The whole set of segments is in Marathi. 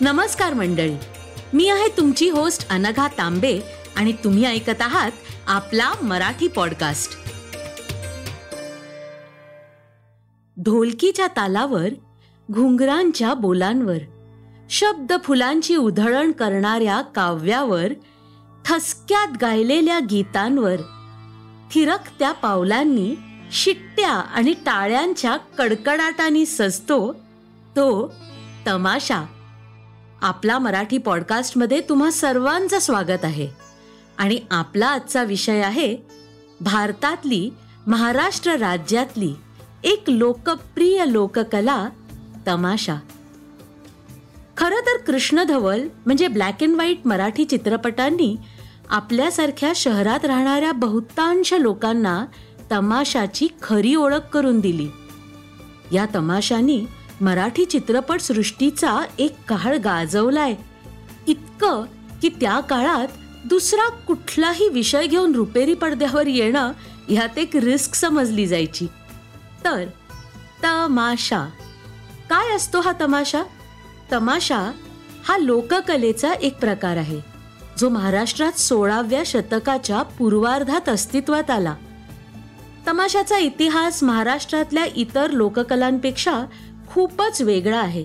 नमस्कार मंडळी. मी आहे तुमची होस्ट अनघा तांबे आणि तुम्ही ऐकत आहात आपला मराठी पॉडकास्ट. ढोलकीच्या तालावर घुंगरांच्या बोलांवर शब्द फुलांची उधळण करणाऱ्या काव्यावर ठसक्यात गायलेल्या गीतांवर थिरकत्या पावलांनी शिट्ट्या आणि टाळ्यांच्या कडकडाटाने सजतो तो तमाशा. आपला मराठी पॉडकास्टमध्ये तुम्हा सर्वांचं स्वागत आहे. आणि आपला आजचा विषय आहे भारतातली महाराष्ट्र राज्यातली एक लोकप्रिय लोककला तमाशा. खरं तर कृष्ण धवल म्हणजे ब्लॅक अँड व्हाईट मराठी चित्रपटांनी आपल्यासारख्या शहरात राहणाऱ्या बहुतांश लोकांना तमाशाची खरी ओळख करून दिली. या तमाशानी मराठी चित्रपट सृष्टीचा एक काळ गाजवलाय. इतकं की त्या काळात दुसरा कुठलाही विषय घेऊन रुपेरी पडद्यावर येणं ह्यात एक रिस्क समजली जायची. तर तमाशा. काय असतो हा तमाशा? तमाशा हा लोककलेचा एक प्रकार आहे जो महाराष्ट्रात सोळाव्या शतकाच्या पूर्वार्धात अस्तित्वात आला. तमाशाचा इतिहास महाराष्ट्रातल्या इतर लोककलांपेक्षा खूपच वेगळा आहे.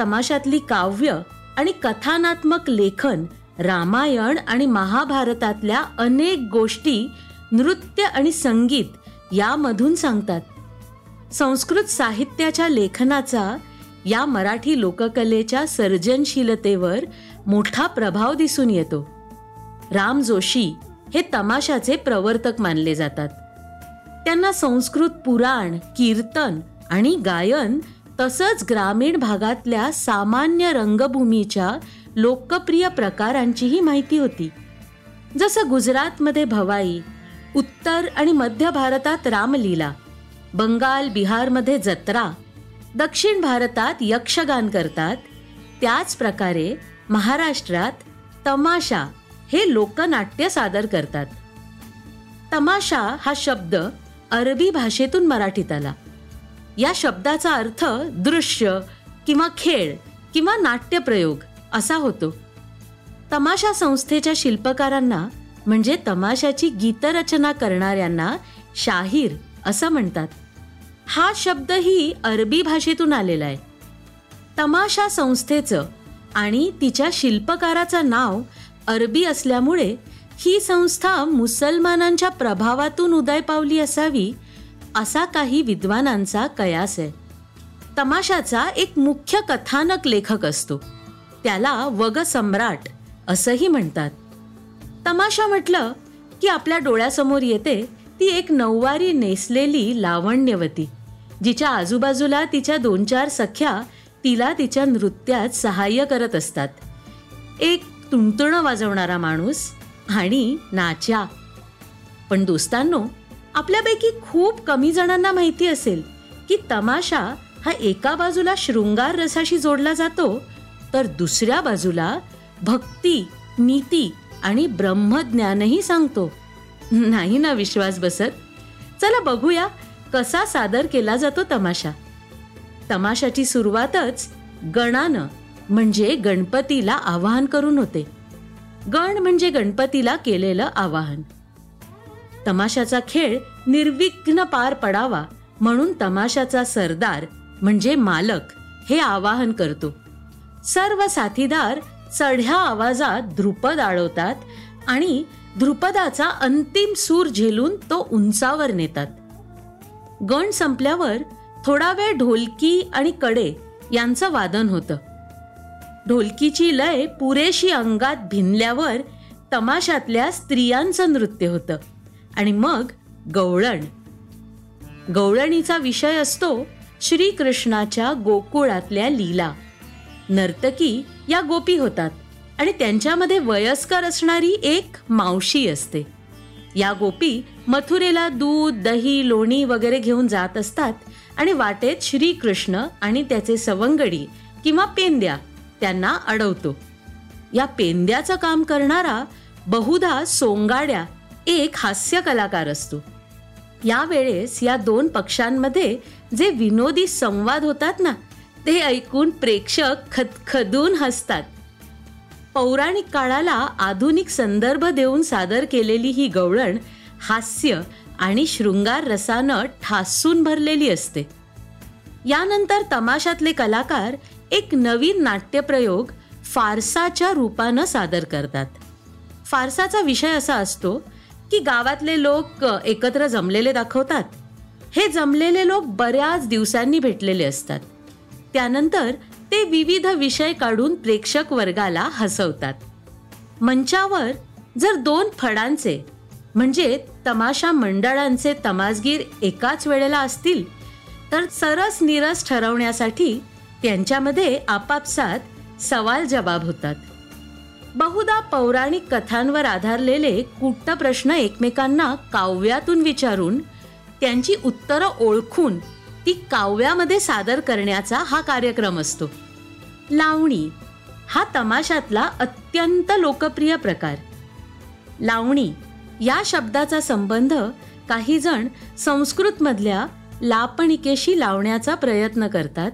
तमाशातली काव्य आणि कथानात्मक लेखन रामायण आणि महाभारतातल्या अनेक गोष्टी नृत्य आणि संगीत यामधून सांगतात. संस्कृत साहित्याच्या लेखनाचा या मराठी लोककलेच्या सर्जनशीलतेवर मोठा प्रभाव दिसून येतो. राम जोशी हे तमाशाचे प्रवर्तक मानले जातात. त्यांना संस्कृत पुराण कीर्तन आणि गायन तसंच ग्रामीण भागातल्या सामान्य रंगभूमीच्या लोकप्रिय प्रकारांचीही माहिती होती. जसं गुजरातमध्ये भवाई उत्तर आणि मध्य भारतात रामलीला बंगाल बिहारमध्ये जत्रा दक्षिण भारतात यक्षगान करतात त्याच प्रकारे महाराष्ट्रात तमाशा हे लोकनाट्य सादर करतात. तमाशा हा शब्द अरबी भाषेतून मराठीत आला. या शब्दाचा अर्थ दृश्य किंवा खेळ किंवा नाट्यप्रयोग असा होतो. तमाशा संस्थेच्या शिल्पकारांना म्हणजे तमाशाची गीतरचना करणाऱ्यांना शाहीर असं म्हणतात. हा शब्दही अरबी भाषेतून आलेला आहे. तमाशा संस्थेचं आणि तिच्या शिल्पकाराचं नाव अरबी असल्यामुळे ही संस्था मुसलमानांच्या प्रभावातून उदय पावली असावी असा काही विद्वानांचा कयास आहे. तमाशाचा एक मुख्य कथानक लेखक असतो. त्याला वग सम्राट असंही म्हणतात. तमाशा म्हटलं की आपल्या डोळ्यासमोर येते ती एक नऊवारी नेसलेली लावण्यवती जिच्या आजूबाजूला तिच्या दोन चार सख्या तिला तिच्या नृत्यात सहाय्य करत असतात. एक तुणतुणं वाजवणारा माणूस आणि नाच्या. पण दोस्तांनो आपल्यापैकी खूप कमी जणांना माहिती असेल की तमाशा हा एका बाजूला शृंगार रसाशी जोडला जातो तर दुसऱ्या बाजूला भक्ती नीती आणि ब्रह्मज्ञानही सांगतो. नाही ना विश्वास बसत? चला बघूया कसा सादर केला जातो तमाशा. तमाशाची सुरुवातच गणानं म्हणजे गणपतीला आवाहन करून होते. गण म्हणजे गणपतीला केलेलं आवाहन. तमाशाचा खेळ निर्विघ्न पार पडावा म्हणून तमाशाचा सरदार म्हणजे मालक हे आवाहन करतो. सर्व साथीदार चढ्या आवाजात ध्रुपद आळवतात आणि ध्रुपदाचा अंतिम सूर झेलून तो उंचावर नेतात. गण संपल्यावर थोडा वेळ ढोलकी आणि कडे यांचं वादन होतं. ढोलकीची लय पुरेशी अंगात भिनल्यावर तमाशातल्या स्त्रियांचं नृत्य होतं. आणि मग गवळण. गवळणीचा विषय असतो श्रीकृष्णाच्या गोकुळातल्या लीला. नर्तकी या गोपी होतात आणि त्यांच्यामध्ये वयस्कर असणारी एक मावशी असते. या गोपी मथुरेला दूध दही लोणी वगैरे घेऊन जात असतात आणि वाटेत श्रीकृष्ण आणि त्याचे सवंगडी किंवा पेंद्या त्यांना अडवतो. या पेंद्याचं काम करणारा बहुधा सोंगाड्या एक हास्य कलाकार असतो. यावेळेस या दोन पक्षांमध्ये जे विनोदी संवाद होतात ना ते ऐकून प्रेक्षक खदखदून हसतात. पौराणिक काळाला आधुनिक संदर्भ देऊन सादर केलेली ही गवळण हास्य आणि शृंगार रसानं ठासून भरलेली असते. यानंतर तमाशातले कलाकार एक नवीन नाट्यप्रयोग फारसाच्या रूपानं सादर करतात. फारसाचा विषय असा असतो की गावातले लोक एकत्र जमलेले दाखवतात. हे जमलेले लोक बऱ्याच दिवसांनी भेटलेले असतात. त्यानंतर ते विविध विषय काढून प्रेक्षक वर्गाला हसवतात. मंचावर जर दोन फडांचे म्हणजे तमाशा मंडळांचे तमासगीर एकाच वेळेला असतील तर सरस निरस ठरवण्यासाठी त्यांच्यामध्ये आपापसात सवाल जबाब होतात. बहुधा पौराणिक कथांवर आधारलेले कुट्ट प्रश्न एकमेकांना काव्यातून विचारून त्यांची उत्तरं ओळखून ती काव्यामध्ये सादर करण्याचा हा कार्यक्रम असतो. लावणी हा तमाशातला अत्यंत लोकप्रिय प्रकार. लावणी या शब्दाचा संबंध काही जण संस्कृतमधल्या लापणिकेशी लावण्याचा प्रयत्न करतात.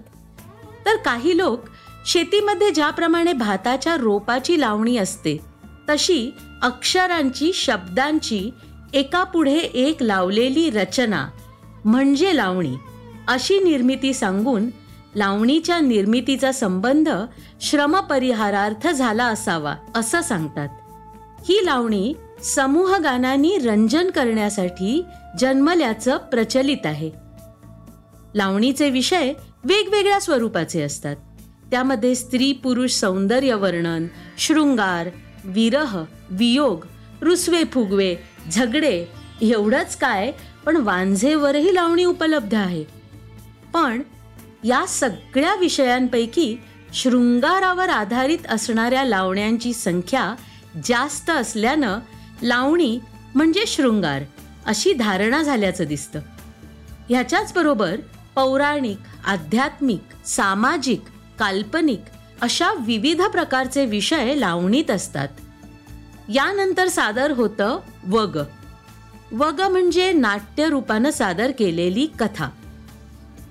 तर काही लोक शेतीमध्ये ज्याप्रमाणे भाताच्या रोपाची लावणी असते तशी अक्षरांची शब्दांची एकापुढे एक लावलेली रचना म्हणजे लावणी. अशी निर्मिती सांगून लावणीच्या निर्मितीचा संबंध श्रमपरिहारार्थ झाला असावा असं सांगतात. ही लावणी समूह गानांनी रंजन करण्यासाठी जन्मल्याचं प्रचलित आहे. लावणीचे विषय वेगवेगळ्या स्वरूपाचे असतात. त्यामध्ये स्त्री पुरुष सौंदर्य वर्णन शृंगार विरह वियोग रुसवे फुगवे झगडे एवढंच काय पण वांझेवरही लावणी उपलब्ध आहे. पण या सगळ्या विषयांपैकी शृंगारावर आधारित असणाऱ्या लावण्यांची संख्या जास्त असल्यानं लावणी म्हणजे शृंगार अशी धारणा झाल्याचं दिसतं. ह्याच्याच बरोबर पौराणिक आध्यात्मिक सामाजिक काल्पनिक अशा विविध प्रकारचे विषय लावणीत असतात. यानंतर सादर होतं वग. वग म्हणजे नाट्य रूपानं सादर केलेली कथा.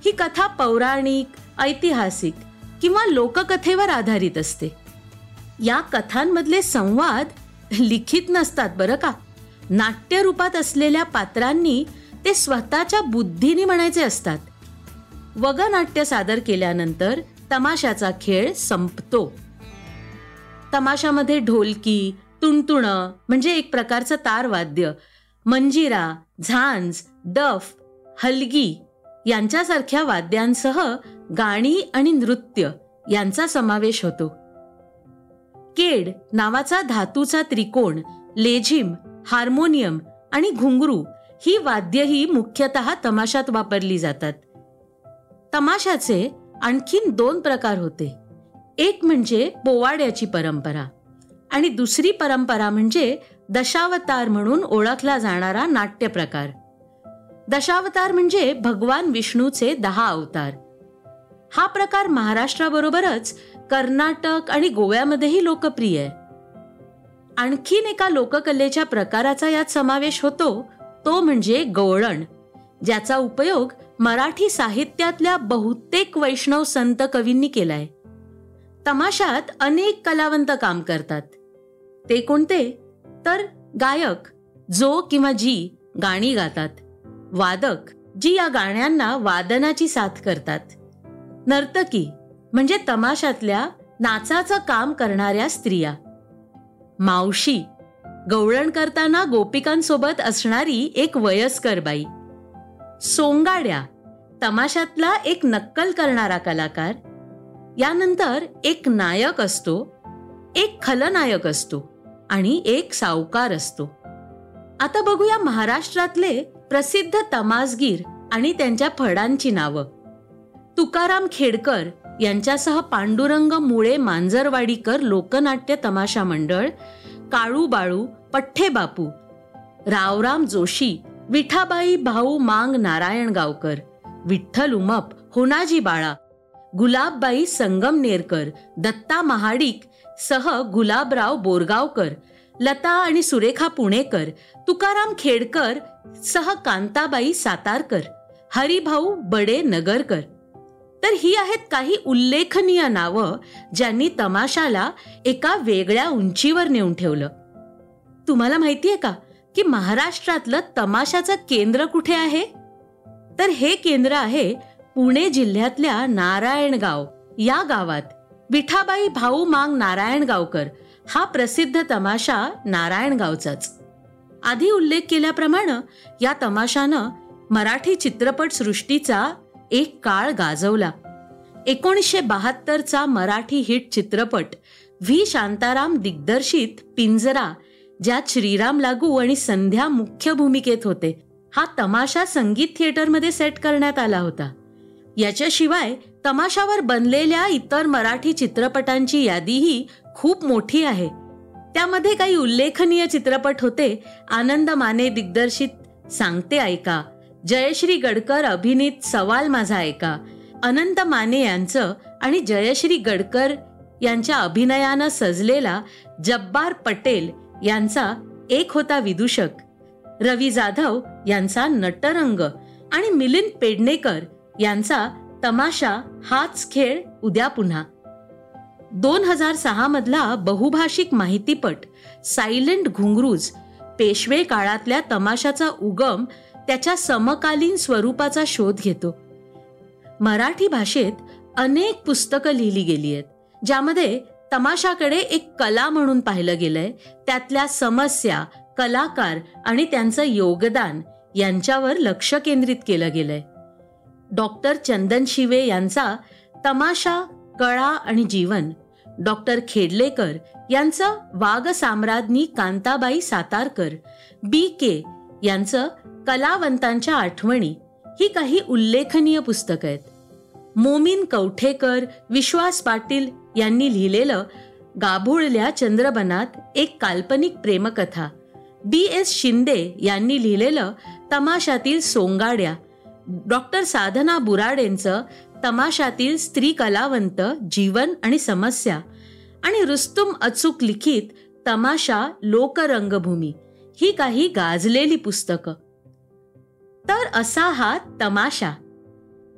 ही कथा पौराणिक ऐतिहासिक किंवा लोककथेवर आधारित असते. या कथांमधले संवाद लिखित नसतात बरं का? नाट्य रूपात असलेल्या पात्रांनी ते स्वतःच्या बुद्धीने म्हणायचे असतात. वगनाट्य सादर केल्यानंतर तमाशाचा खेळ संपतो. तमाशामध्ये ढोलकी तुणतुणं म्हणजे एक प्रकारचं तारवाद्य. मंजिरा झांज डफ हलगी यांच्यासारख्या वाद्यांसह गाणी आणि नृत्य यांचा समावेश होतो. केड नावाचा धातूचा त्रिकोण लेझिम हार्मोनियम आणि घुंगरू ही वाद्यही मुख्यतः तमाशात वापरली जातात. तमाशाचे आणखीन दोन प्रकार होते. एक म्हणजे पोवाड्याची परंपरा आणि दुसरी परंपरा म्हणजे दशावतार म्हणून ओळखला जाणारा नाट्य प्रकार. दशावतार म्हणजे भगवान विष्णूचे दहा अवतार. हा प्रकार महाराष्ट्राबरोबरच कर्नाटक आणि गोव्यामध्येही लोकप्रिय आहे. आणखीन एका लोककलेच्या प्रकाराचा यात समावेश होतो तो म्हणजे गवळण ज्याचा उपयोग मराठी साहित्यातल्या बहुतेक वैष्णव संत कवींनी केलाय. तमाशात अनेक कलावंत काम करतात. ते कोणते? तर गायक जो किंवा जी गाणी गातात. वादक जी या गाण्यांना वादनाची साथ करतात. नर्तकी म्हणजे तमाशातल्या नाचाचं काम करणाऱ्या स्त्रिया. मावशी गवळण करताना गोपिकांसोबत असणारी एक वयस्कर बाई. सोंगाड्या तमाशातला एक नक्कल करणारा कलाकार यानंतर एक नायक असतो एक खलनायक असतो आणि एक सावकार असतो. आता बघूया महाराष्ट्रातले प्रसिद्ध तमासगीर आणि त्यांच्या फडांची नावं. तुकाराम खेडकर यांच्यासह पांडुरंग मुळे मांजरवाडीकर लोकनाट्य तमाशा मंडळ काळू बाळू पठ्ठे बापू रावराम जोशी विठाबाई भाऊ मांग नारायण गावकर विठ्ठल उमप होनाजी बाळा गुलाबबाई संगमनेरकर दत्ता महाडिक सह गुलाबराव बोरगावकर लता आणि सुरेखा पुणेकर तुकाराम खेडकर सह कांताबाई सातारकर हरिभाऊ बडे नगरकर. तर ही आहेत काही उल्लेखनीय नावं ज्यांनी तमाशाला एका वेगळ्या उंचीवर नेऊन ठेवलं. तुम्हाला माहिती आहे का? की महाराष्ट्रातलं तमाशाचं केंद्र कुठे आहे? तर हे केंद्र आहे पुणे जिल्ह्यातल्या नारायणगाव या गावात. विठाबाई भाऊ मांग नारायणगावकर. हा प्रसिद्ध तमाशा नारायणगावचाच. आधी उल्लेख केल्याप्रमाणे या तमाशानं मराठी चित्रपट सृष्टीचा एक काळ गाजवला. एकोणीसशे बहात्तरचा मराठी हिट चित्रपट व्ही शांताराम दिग्दर्शित पिंजरा ज्यात श्रीराम लागू आणि संध्या मुख्य भूमिकेत होते. हा तमाशा संगीत थिएटरमध्ये सेट करण्यात आला होता. याच्याशिवाय तमाशावर बनलेल्या इतर मराठी चित्रपटांची यादीही खूप मोठी आहे. त्यामध्ये काही उल्लेखनीय चित्रपट होते. आनंद माने दिग्दर्शित सांगते ऐका. जयश्री गडकर अभिनीत सवाल माझा ऐका. अनंत माने यांचं आणि जयश्री गडकर यांच्या अभिनयानं सजलेला जब्बार पटेल यांचा एक होता विदूषक. रवी जाधव यांचा नटरंग आणि मिलिंद पेडणेकर यांचा तमाशा हाच खेळ उद्या पुन्हा. दोन हजार सहा मधला बहुभाषिक माहितीपट सायलेंट घुंगरूज पेशवे काळातल्या तमाशाचा उगम त्याच्या समकालीन स्वरूपाचा शोध घेतो. मराठी भाषेत अनेक पुस्तकं लिहिली गेली आहेत ज्यामध्ये तमाशाकडे एक कला म्हणून पाहिलं गेलंय. त्यातल्या समस्या कलाकार आणि त्यांचं योगदान यांच्यावर लक्ष केंद्रित केलं गेलंय. डॉक्टर चंदन शिवे यांचा तमाशा कळा आणि जीवन डॉक्टर खेडलेकर यांचं वाघ साम्राज्ञी कांताबाई सातारकर बी के यांचं कलावंतांच्या आठवणी ही काही उल्लेखनीय पुस्तकं आहेत. मोमीन कवठेकर विश्वास पाटील यांनी लिहिलेलं गाभुळल्या चंद्रबनात एक काल्पनिक प्रेमकथा. बी. एस. शिंदे यांनी लिहिलेलं तमाशातील सोंगाड्या. डॉक्टर साधना बुराडेंचं तमाशातील स्त्री कलावंत जीवन आणि समस्या. आणि रुस्तुम अचूक लिखित तमाशा लोकरंगभूमी. ही काही गाजलेली पुस्तकं. तर असा हा तमाशा.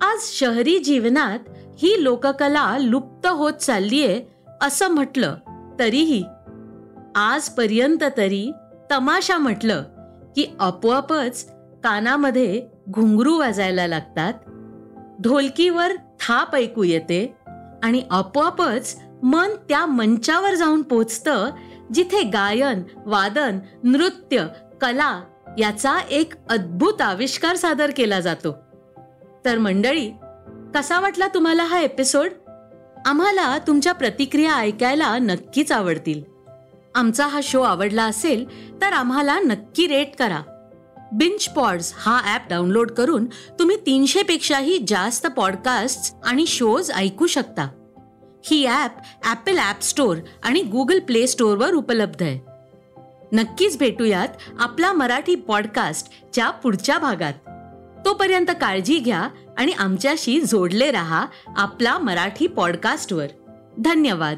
आज शहरी जीवनात ही लोककला लुप्त होत चाललीये असं म्हटलं. तरीही आजपर्यंत तरी तमाशा म्हटलं की आपोआपच कानामध्ये घुंगरू वाजायला लागतात. ढोलकीवर थाप ऐकू येते आणि आपोआपच मन त्या मंचावर जाऊन पोचतं जिथे गायन वादन नृत्य कला याचा एक अद्भुत आविष्कार सादर केला जातो. तर मंडळी कसा वाटला तुम्हाला हा एपिसोड आम्हाला तुमच्या प्रतिक्रिया ऐकायला नक्कीच आवडतील. आमचा हा शो आवडला असेल तर आम्हाला नक्की रेट करा. बिंच पॉड्स हा ऍप डाउनलोड करून तुम्ही तीनशे पेक्षाही जास्त पॉडकास्ट आणि शोज ऐकू शकता. ही ॲप ॲपल ॲप स्टोअर आणि गुगल प्ले स्टोअरवर उपलब्ध आहे. नक्कीच भेटूयात आपला मराठी पॉडकास्टच्या पुढच्या भागात. तोपर्यंत काळजी घ्या आणि आमच्याशी जोडले रहा आपला मराठी पॉडकास्टवर. धन्यवाद.